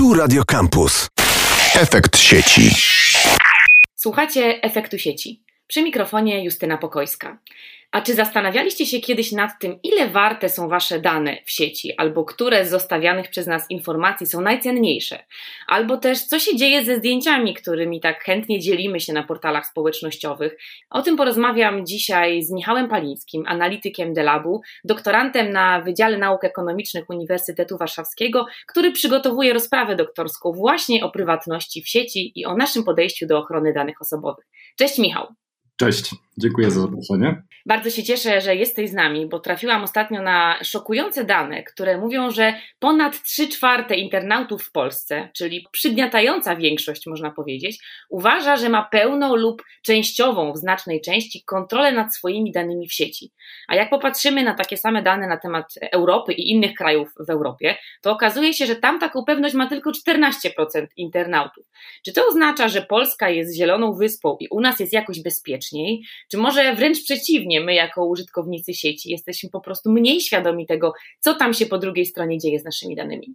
Tu Radio Campus. Efekt sieci. Słuchacie efektu sieci. Przy mikrofonie Justyna Pokojska. A czy zastanawialiście się kiedyś nad tym, ile warte są Wasze dane w sieci, albo które z zostawianych przez nas informacji są najcenniejsze, albo też co się dzieje ze zdjęciami, którymi tak chętnie dzielimy się na portalach społecznościowych? O tym porozmawiam dzisiaj z Michałem Palińskim, analitykiem Delabu, doktorantem na Wydziale Nauk Ekonomicznych Uniwersytetu Warszawskiego, który przygotowuje rozprawę doktorską właśnie o prywatności w sieci i o naszym podejściu do ochrony danych osobowych. Cześć Michał. Cześć, dziękuję za zaproszenie. Bardzo się cieszę, że jesteś z nami, bo trafiłam ostatnio na szokujące dane, które mówią, że ponad 3 czwarte internautów w Polsce, czyli przygniatająca większość, można powiedzieć, uważa, że ma pełną lub częściową, w znacznej części, kontrolę nad swoimi danymi w sieci. A jak popatrzymy na takie same dane na temat Europy i innych krajów w Europie, to okazuje się, że tam taką pewność ma tylko 14% internautów. Czy to oznacza, że Polska jest zieloną wyspą i u nas jest jakoś bezpieczniej? Czy może wręcz przeciwnie, my jako użytkownicy sieci jesteśmy po prostu mniej świadomi tego, co tam się po drugiej stronie dzieje z naszymi danymi?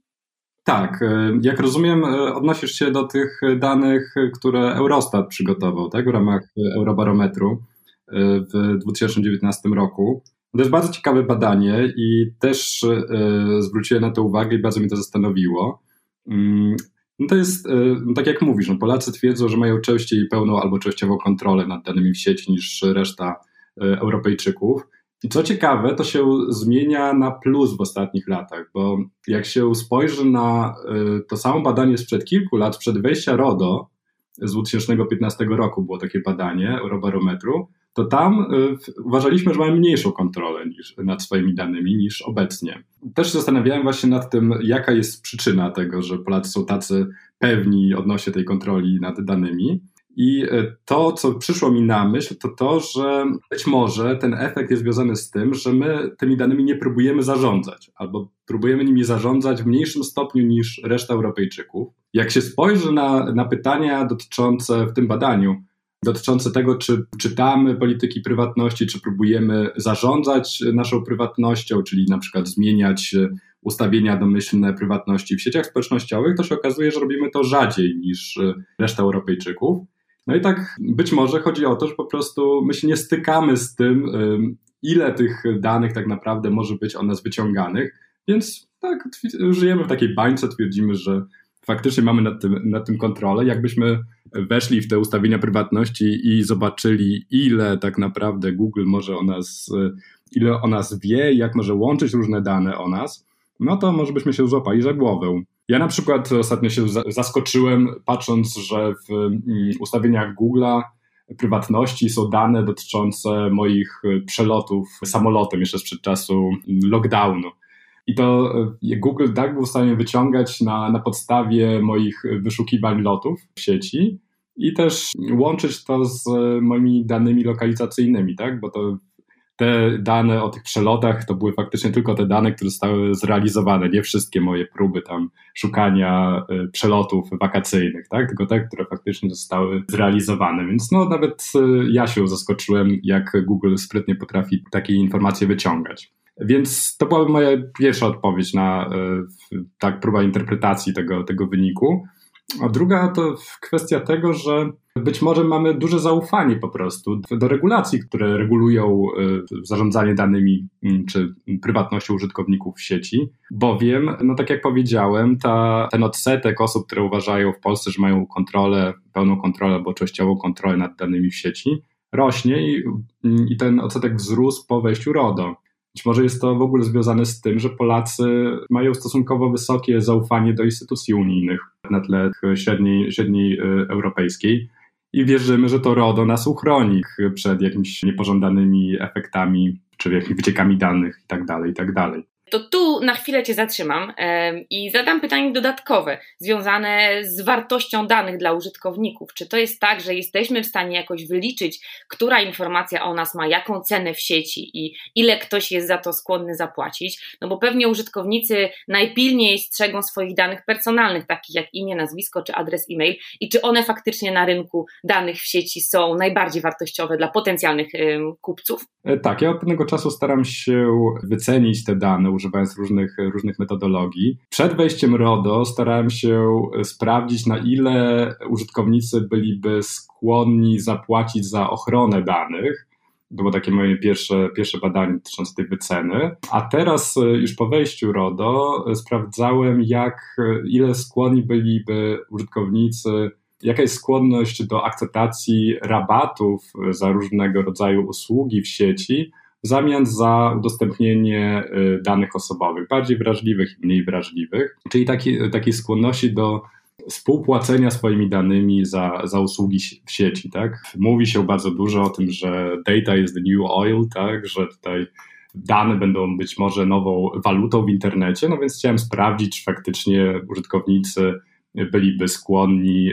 Tak, e, jak rozumiem, e, odnosisz się do tych danych, które Eurostat przygotował tak, w ramach Eurobarometru e, w 2019 roku. To jest bardzo ciekawe badanie i też zwróciłem na to uwagę i bardzo mnie to zastanowiło. No to jest, no tak jak mówisz, no Polacy twierdzą, że mają częściej pełną albo częściową kontrolę nad danymi w sieci niż reszta Europejczyków. I co ciekawe, to się zmienia na plus w ostatnich latach, bo jak się spojrzy na to samo badanie sprzed kilku lat, przed wejścia RODO, z 2015 roku było takie badanie Eurobarometru, to tam uważaliśmy, że mamy mniejszą kontrolę niż, nad swoimi danymi niż obecnie. Też zastanawiałem właśnie nad tym, jaka jest przyczyna tego, że Polacy są tacy pewni odnośnie tej kontroli nad danymi. I e, to, co przyszło mi na myśl, to to, że być może ten efekt jest związany z tym, że my tymi danymi nie próbujemy zarządzać, albo próbujemy nimi zarządzać w mniejszym stopniu niż reszta Europejczyków. Jak się spojrzy na, na pytania dotyczące w tym badaniu, dotyczące tego, czy czytamy polityki prywatności, czy próbujemy zarządzać naszą prywatnością, czyli na przykład zmieniać ustawienia domyślne prywatności w sieciach społecznościowych, to się okazuje, że robimy to rzadziej niż reszta Europejczyków. No i tak być może chodzi o to, że po prostu my się nie stykamy z tym, ile tych danych tak naprawdę może być o nas wyciąganych, więc tak, żyjemy w takiej bańce, twierdzimy, że faktycznie mamy nad tym, nad tym kontrolę. Jakbyśmy weszli w te ustawienia prywatności i zobaczyli, ile tak naprawdę Google może o nas, ile o nas wie, jak może łączyć różne dane o nas, no to może byśmy się złapali za głowę. Ja na przykład ostatnio się zaskoczyłem, patrząc, że w mm, ustawieniach Google'a prywatności są dane dotyczące moich przelotów samolotem jeszcze sprzed czasu lockdownu. I to e, Google tak był w stanie wyciągać na, na podstawie moich wyszukiwań lotów w sieci i też łączyć to z moimi danymi lokalizacyjnymi, tak? Bo to te dane o tych przelotach to były faktycznie tylko te dane, które zostały zrealizowane, nie wszystkie moje próby tam szukania y, przelotów wakacyjnych, tak? tylko te, które faktycznie zostały zrealizowane. Więc no nawet y, ja się zaskoczyłem, jak Google sprytnie potrafi takie informacje wyciągać. Więc to byłaby moja pierwsza odpowiedź na tak próba interpretacji tego, tego wyniku. A druga to kwestia tego, że być może mamy duże zaufanie po prostu do regulacji, które regulują y, zarządzanie danymi mm, czy prywatnością użytkowników w sieci, bowiem, no tak jak powiedziałem, ta, ten odsetek osób, które uważają w Polsce, że mają kontrolę, pełną kontrolę albo częściową kontrolę nad danymi w sieci, rośnie i, i ten odsetek wzrósł po wejściu RODO. Być może jest to w ogóle związane z tym, że Polacy mają stosunkowo wysokie zaufanie do instytucji unijnych na tle średniej, średniej y, europejskiej i wierzymy, że to RODO nas uchroni przed jakimiś niepożądanymi efektami czy jakimiś wyciekami danych itd. Tak itd. To tu na chwilę Cię zatrzymam i zadam pytanie dodatkowe, związane z wartością danych dla użytkowników. Czy to jest tak, że jesteśmy w stanie jakoś wyliczyć, która informacja o nas ma jaką cenę w sieci i ile ktoś jest za to skłonny zapłacić? No bo pewnie użytkownicy najpilniej strzegą swoich danych personalnych, takich jak imię, nazwisko czy adres e-mail, i czy one faktycznie na rynku danych w sieci są najbardziej wartościowe dla potencjalnych kupców? E, tak, ja od pewnego czasu staram się wycenić te dane używając różnych, różnych metodologii. Przed wejściem RODO starałem się sprawdzić, na ile użytkownicy byliby skłonni zapłacić za ochronę danych. To było takie moje pierwsze, pierwsze badanie dotyczące tej wyceny. A teraz już po wejściu RODO sprawdzałem, jak, ile skłonni byliby użytkownicy jaka jest skłonność do akceptacji rabatów za różnego rodzaju usługi w sieci w zamian za udostępnienie y, danych osobowych, bardziej wrażliwych i mniej wrażliwych, czyli taki, takiej skłonności do współpłacenia swoimi danymi za, za usługi w sieci. Tak? Mówi się bardzo dużo o tym, że data is the new oil, tak? że tutaj dane będą być może nową walutą w internecie, no więc chciałem sprawdzić, czy faktycznie użytkownicy byliby skłonni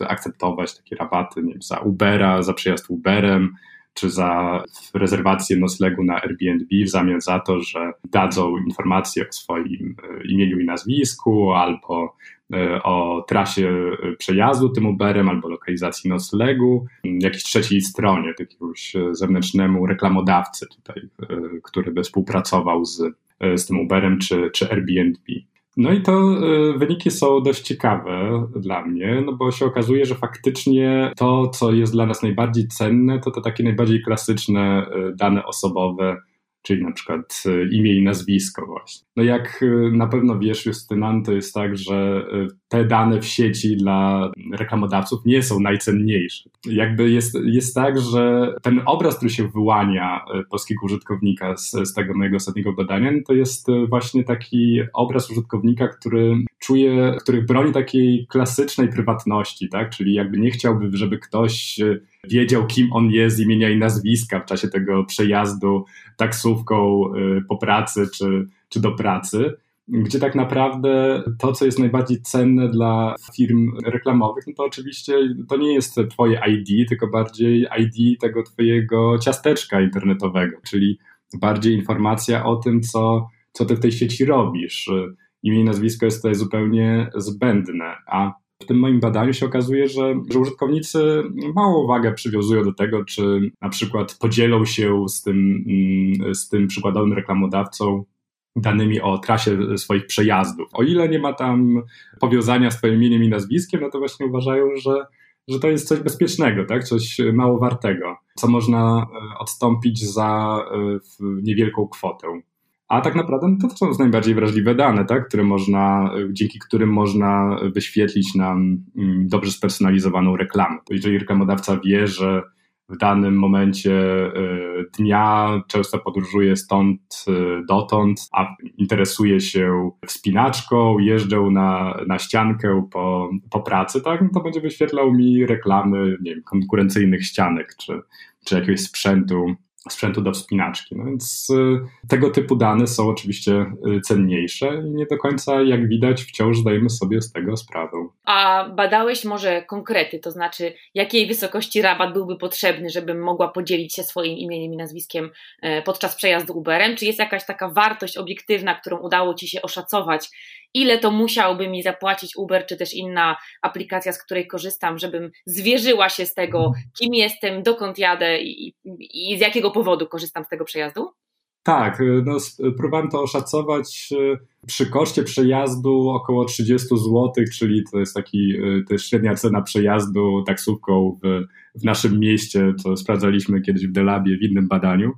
y, akceptować takie rabaty wiem, za Ubera, za przyjazd Uberem, czy za rezerwację noclegu na Airbnb w zamian za to, że dadzą informacje o swoim y, imieniu i nazwisku, albo y, o trasie przejazdu tym Uberem, albo lokalizacji noclegu, jakiejś trzeciej stronie, jakiegoś zewnętrznemu reklamodawcy tutaj, który by współpracował z, z tym Uberem czy, czy Airbnb. No i to y, wyniki są dość ciekawe dla mnie, no bo się okazuje, że faktycznie to, co jest dla nas najbardziej cenne, to te takie najbardziej klasyczne y, dane osobowe, czyli na przykład y, imię i nazwisko właśnie. No jak y, na pewno wiesz, Justynan, to jest tak, że y, te dane w sieci dla reklamodawców nie są najcenniejsze. Jakby jest, jest tak, że ten obraz, który się wyłania polskiego użytkownika z, z tego mojego ostatniego badania, no to jest właśnie taki obraz użytkownika, który czuje, który broni takiej klasycznej prywatności, tak? Czyli jakby nie chciałby, żeby ktoś wiedział, kim on jest, imienia i nazwiska w czasie tego przejazdu taksówką y, po pracy czy, czy do pracy, gdzie tak naprawdę to, co jest najbardziej cenne dla firm reklamowych, no to oczywiście to nie jest twoje ID, tylko bardziej ID tego twojego ciasteczka internetowego, czyli bardziej informacja o tym, co, co ty w tej sieci robisz. Imię i nazwisko jest tutaj zupełnie zbędne, a w tym moim badaniu się okazuje, że, że użytkownicy małą wagę przywiązują do tego, czy na przykład podzielą się z tym, mm, z tym przykładowym reklamodawcą danymi o trasie swoich przejazdów. O ile nie ma tam powiązania z swoim imieniem i nazwiskiem, no to właśnie uważają, że, że to jest coś bezpiecznego, tak? coś mało wartego, co można e, odstąpić za e, niewielką kwotę. A tak naprawdę no to są najbardziej wrażliwe dane, tak? które można, dzięki którym można wyświetlić nam mm, dobrze spersonalizowaną reklamę. Jeżeli reklamodawca wie, że w danym momencie e, dnia często podróżuje stąd e, dotąd, a interesuje się wspinaczką, jeżdżą na, na ściankę po, po pracy, tak? No to będzie wyświetlał mi reklamy nie wiem, konkurencyjnych ścianek czy, czy jakiegoś sprzętu sprzętu do wspinaczki. No więc y, tego typu dane są oczywiście y, cenniejsze i nie do końca, jak widać, wciąż zdajemy sobie z tego sprawę. A badałeś może konkrety, to znaczy jakiej wysokości rabat byłby potrzebny, żebym mogła podzielić się swoim imieniem i nazwiskiem e, podczas przejazdu Uberem? Czy jest jakaś taka wartość obiektywna, którą udało Ci się oszacować, ile to musiałby mi zapłacić Uber, czy też inna aplikacja, z której korzystam, żebym zwierzyła się z tego, kim jestem, dokąd jadę i, i z jakiego powodu korzystam z tego przejazdu? Tak, y, no, próbowałem to oszacować y, przy koszcie przejazdu około 30 zł, czyli to jest taki, y, to jest średnia cena przejazdu taksówką w, w naszym mieście, co sprawdzaliśmy kiedyś w Delabie w innym badaniu.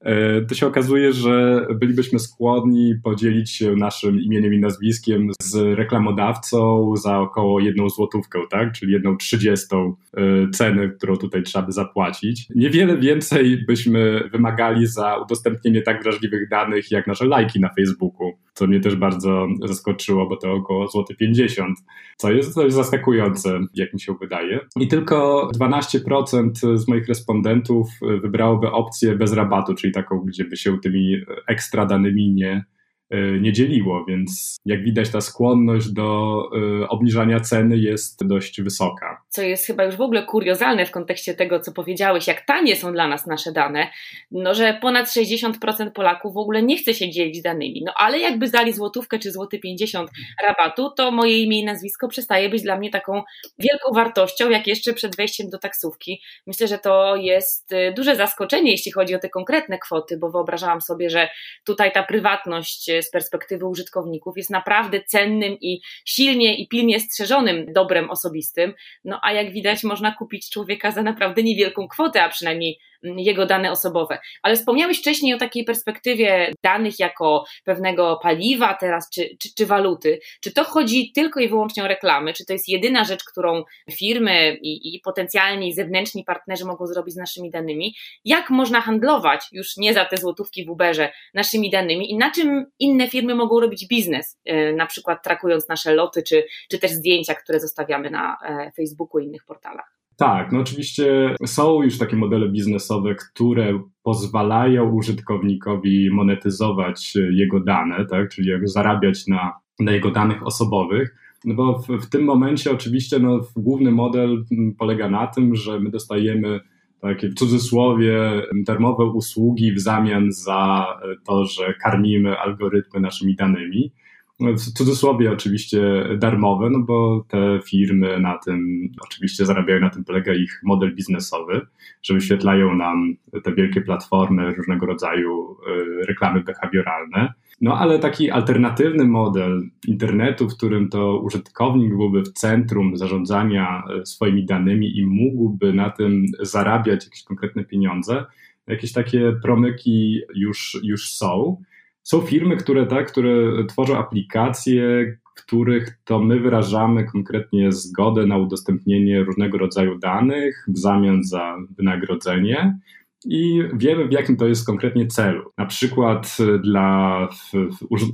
E, to się okazuje, że bylibyśmy skłonni podzielić się naszym imieniem i nazwiskiem z reklamodawcą za około jedną złotówkę, tak? czyli jedną trzydziestą e, ceny, którą tutaj trzeba by zapłacić. Niewiele więcej byśmy wymagali za udostępnienie tak wrażliwych danych jak nasze lajki na Facebooku, co mnie też bardzo zaskoczyło, bo to około złoty 50, co jest coś zaskakujące, jak mi się wydaje. I tylko 12% z moich respondentów wybrałoby opcję bez rabatu, czyli taką, gdzie by się tymi ekstra danymi nie, e, nie dzieliło, więc jak widać ta skłonność do e, obniżania ceny jest dość wysoka. Co jest chyba już w ogóle kuriozalne w kontekście tego, co powiedziałeś, jak tanie są dla nas nasze dane, no że ponad 60% Polaków w ogóle nie chce się dzielić danymi. No ale jakby zdali złotówkę czy złoty 50 rabatu, to moje imię i nazwisko przestaje być dla mnie taką wielką wartością, jak jeszcze przed wejściem do taksówki. Myślę, że to jest y, duże zaskoczenie, jeśli chodzi o te konkretne kwoty, bo wyobrażałam sobie, że tutaj ta prywatność y, z perspektywy użytkowników jest naprawdę cennym i silnie i pilnie strzeżonym dobrem osobistym. No a jak widać, można kupić człowieka za naprawdę niewielką kwotę, a przynajmniej jego dane osobowe. Ale wspomniałeś wcześniej o takiej perspektywie danych jako pewnego paliwa teraz, czy, czy, czy waluty. Czy to chodzi tylko i wyłącznie o reklamy? Czy to jest jedyna rzecz, którą firmy i, i potencjalni zewnętrzni partnerzy mogą zrobić z naszymi danymi? Jak można handlować już nie za te złotówki w Uberze naszymi danymi i na czym inne firmy mogą robić biznes, e, na przykład trakując nasze loty, czy, czy też zdjęcia, które zostawiamy na e, Facebooku i innych portalach? Tak, no oczywiście są już takie modele biznesowe, które pozwalają użytkownikowi monetyzować jego dane, tak, czyli zarabiać na, na jego danych osobowych. No bo w, w tym momencie oczywiście no, główny model polega na tym, że my dostajemy takie w cudzysłowie darmowe usługi w zamian za to, że karmimy algorytmy naszymi danymi w cudzysłowie oczywiście darmowe, no bo te firmy na tym oczywiście zarabiają, na tym polega ich model biznesowy, że wyświetlają nam te wielkie platformy, różnego rodzaju y, reklamy behawioralne. No ale taki alternatywny model internetu, w którym to użytkownik byłby w centrum zarządzania y, swoimi danymi i mógłby na tym zarabiać jakieś konkretne pieniądze, jakieś takie promyki już, już są. Są firmy, które, tak, które tworzą aplikacje, w których to my wyrażamy konkretnie zgodę na udostępnienie różnego rodzaju danych w zamian za wynagrodzenie i wiemy, w jakim to jest konkretnie celu. Na przykład dla,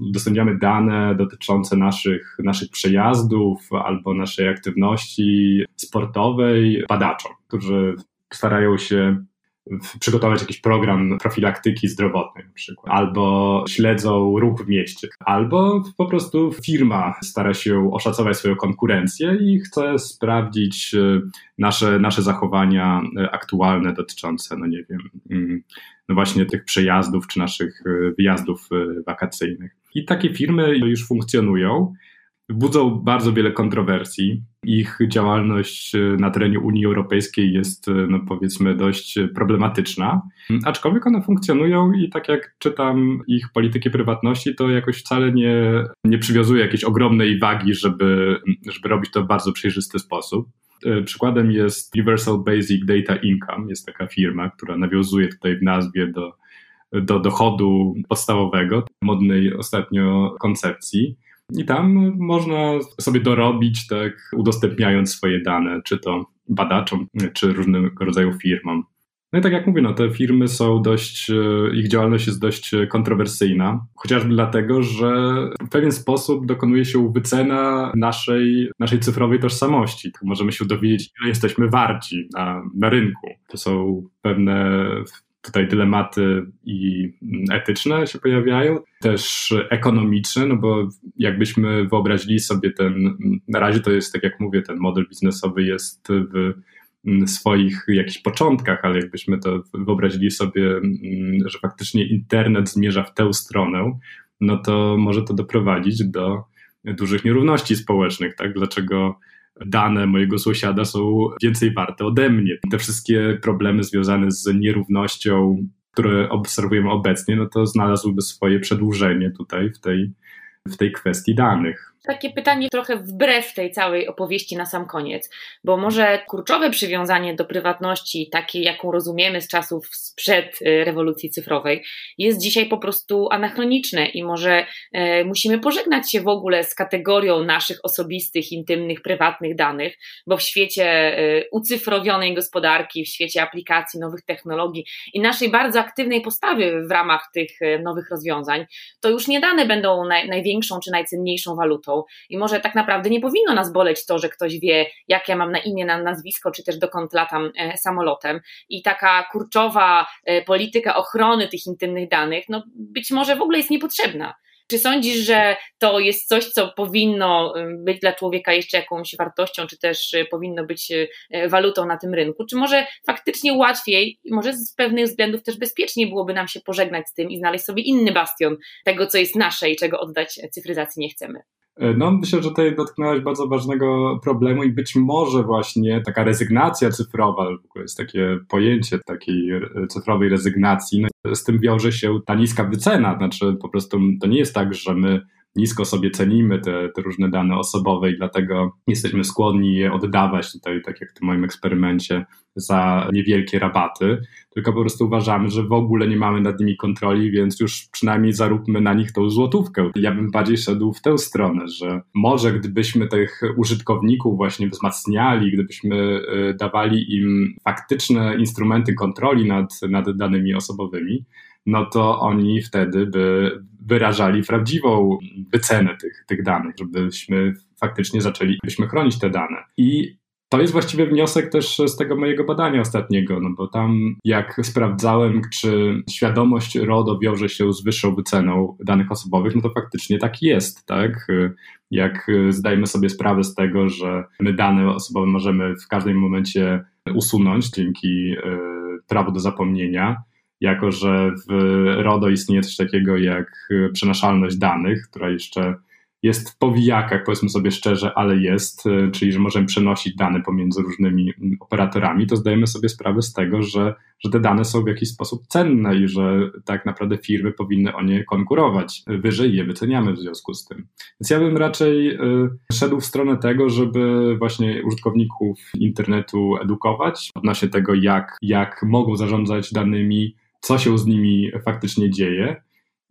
udostępniamy dane dotyczące naszych, naszych przejazdów albo naszej aktywności sportowej badaczom, którzy starają się przygotować jakiś program profilaktyki zdrowotnej na przykład, albo śledzą ruch w mieście, albo po prostu firma stara się oszacować swoją konkurencję i chce sprawdzić e, nasze, nasze zachowania e, aktualne dotyczące, no nie wiem, mm, no właśnie tych przejazdów czy naszych e, wyjazdów wakacyjnych. I takie firmy już funkcjonują budzą bardzo wiele kontrowersji. Ich działalność e, na terenie Unii Europejskiej jest, e, no powiedzmy, dość problematyczna, aczkolwiek one funkcjonują i tak jak czytam ich polityki prywatności, to jakoś wcale nie, nie przywiązuje jakiejś ogromnej wagi, żeby, żeby robić to w bardzo przejrzysty sposób. E, przykładem jest Universal Basic Data Income, jest taka firma, która nawiązuje tutaj w nazwie do, do dochodu podstawowego, modnej ostatnio koncepcji. I tam można sobie dorobić, tak, udostępniając swoje dane, czy to badaczom, czy różnego rodzaju firmom. No i tak jak mówię, no, te firmy są dość, e, ich działalność jest dość kontrowersyjna, chociażby dlatego, że w pewien sposób dokonuje się wycena naszej, naszej cyfrowej tożsamości. Tak możemy się dowiedzieć, ile jesteśmy warci na, na rynku. To są pewne tutaj dylematy i etyczne się pojawiają, też ekonomiczne, no bo jakbyśmy wyobrazili sobie ten, na razie to jest, tak jak mówię, ten model biznesowy jest w swoich jakichś początkach, ale jakbyśmy to wyobrazili sobie, że faktycznie internet zmierza w tę stronę, no to może to doprowadzić do dużych nierówności społecznych, tak? Dlaczego dane mojego sąsiada są więcej warte ode mnie. Te wszystkie problemy związane z nierównością, które obserwujemy obecnie, no to znalazłyby swoje przedłużenie tutaj w tej, w tej kwestii danych. Takie pytanie trochę wbrew tej całej opowieści na sam koniec, bo może kurczowe przywiązanie do prywatności, takiej jaką rozumiemy z czasów sprzed y, rewolucji cyfrowej, jest dzisiaj po prostu anachroniczne i może e, musimy pożegnać się w ogóle z kategorią naszych osobistych, intymnych, prywatnych danych, bo w świecie e, ucyfrowionej gospodarki, w świecie aplikacji, nowych technologii i naszej bardzo aktywnej postawy w ramach tych e, nowych rozwiązań, to już nie dane będą naj, największą czy najcenniejszą walutą i może tak naprawdę nie powinno nas boleć to, że ktoś wie, jak ja mam na imię, na nazwisko, czy też dokąd latam e, samolotem. I taka kurczowa e, polityka ochrony tych intymnych danych, no być może w ogóle jest niepotrzebna. Czy sądzisz, że to jest coś, co powinno być dla człowieka jeszcze jakąś wartością, czy też powinno być walutą na tym rynku? Czy może faktycznie łatwiej, może z pewnych względów też bezpieczniej byłoby nam się pożegnać z tym i znaleźć sobie inny bastion tego, co jest nasze i czego oddać cyfryzacji nie chcemy? E, no, myślę, że tutaj dotknąłeś bardzo ważnego problemu i być może właśnie taka rezygnacja cyfrowa, w ogóle jest takie pojęcie takiej cyfrowej rezygnacji, no, z tym wiąże się ta niska wycena, znaczy po prostu to nie jest tak, że my nisko sobie cenimy te, te, różne dane osobowe i dlatego jesteśmy skłonni je oddawać tutaj, tak jak w tym moim eksperymencie, za niewielkie rabaty, tylko po prostu uważamy, że w ogóle nie mamy nad nimi kontroli, więc już przynajmniej zaróbmy na nich tą złotówkę. Ja bym bardziej szedł w tę stronę, że może gdybyśmy tych użytkowników właśnie wzmacniali, gdybyśmy y, dawali im faktyczne instrumenty kontroli nad, nad danymi osobowymi, no to oni wtedy by wyrażali prawdziwą wycenę tych, tych danych, żebyśmy faktycznie zaczęli byśmy chronić te dane. I to jest właściwie wniosek też z tego mojego badania ostatniego, no bo tam jak sprawdzałem, czy świadomość RODO wiąże się z wyższą wyceną danych osobowych, no to faktycznie tak jest, tak? Jak zdajemy sobie sprawę z tego, że my dane osobowe możemy w każdym momencie usunąć dzięki e, prawu do zapomnienia, jako że w RODO istnieje coś takiego jak przenaszalność danych, która jeszcze jest w powijakach, powiedzmy sobie szczerze, ale jest, e, czyli że możemy przenosić dane pomiędzy różnymi operatorami, to zdajemy sobie sprawę z tego, że, że te dane są w jakiś sposób cenne i że tak naprawdę firmy powinny o nie konkurować. Wyżej je wyceniamy w związku z tym. Więc ja bym raczej e, szedł w stronę tego, żeby właśnie użytkowników internetu edukować odnośnie tego, jak, jak mogą zarządzać danymi, co się z nimi faktycznie dzieje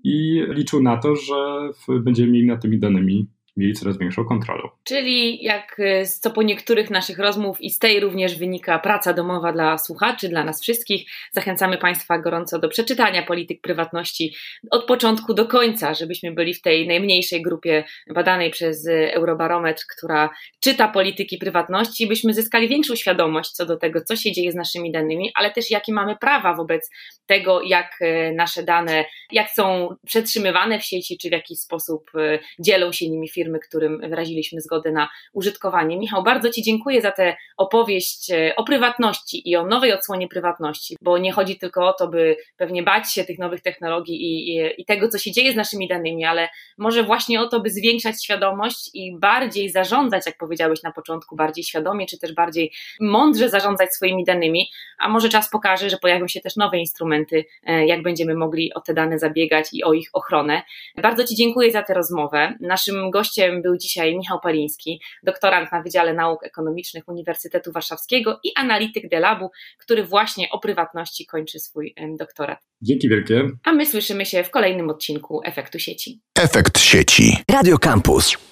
i liczył na to, że będziemy mieli nad tymi danymi mieli coraz większą kontrolę. Czyli jak y, co po niektórych naszych rozmów i z tej również wynika praca domowa dla słuchaczy, dla nas wszystkich, zachęcamy Państwa gorąco do przeczytania polityk prywatności od początku do końca, żebyśmy byli w tej najmniejszej grupie badanej przez Eurobarometr, która czyta polityki prywatności, byśmy zyskali większą świadomość co do tego, co się dzieje z naszymi danymi, ale też jakie mamy prawa wobec tego, jak y, nasze dane, jak są przetrzymywane w sieci, czy w jakiś sposób y, dzielą się nimi firmy firmy, którym wyraziliśmy zgodę na użytkowanie. Michał, bardzo Ci dziękuję za tę opowieść e, o prywatności i o nowej odsłonie prywatności, bo nie chodzi tylko o to, by pewnie bać się tych nowych technologii i, i, i tego, co się dzieje z naszymi danymi, ale może właśnie o to, by zwiększać świadomość i bardziej zarządzać, jak powiedziałeś na początku, bardziej świadomie, czy też bardziej mądrze zarządzać swoimi danymi, a może czas pokaże, że pojawią się też nowe instrumenty, e, jak będziemy mogli o te dane zabiegać i o ich ochronę. Bardzo Ci dziękuję za tę rozmowę. Naszym gościem Gościem był dzisiaj Michał Paliński, doktorant na Wydziale Nauk Ekonomicznych Uniwersytetu Warszawskiego i analityk Delabu, który właśnie o prywatności kończy swój doktorat. Dzięki wielkie. A my słyszymy się w kolejnym odcinku Efektu Sieci. Efekt Sieci. Radio Campus.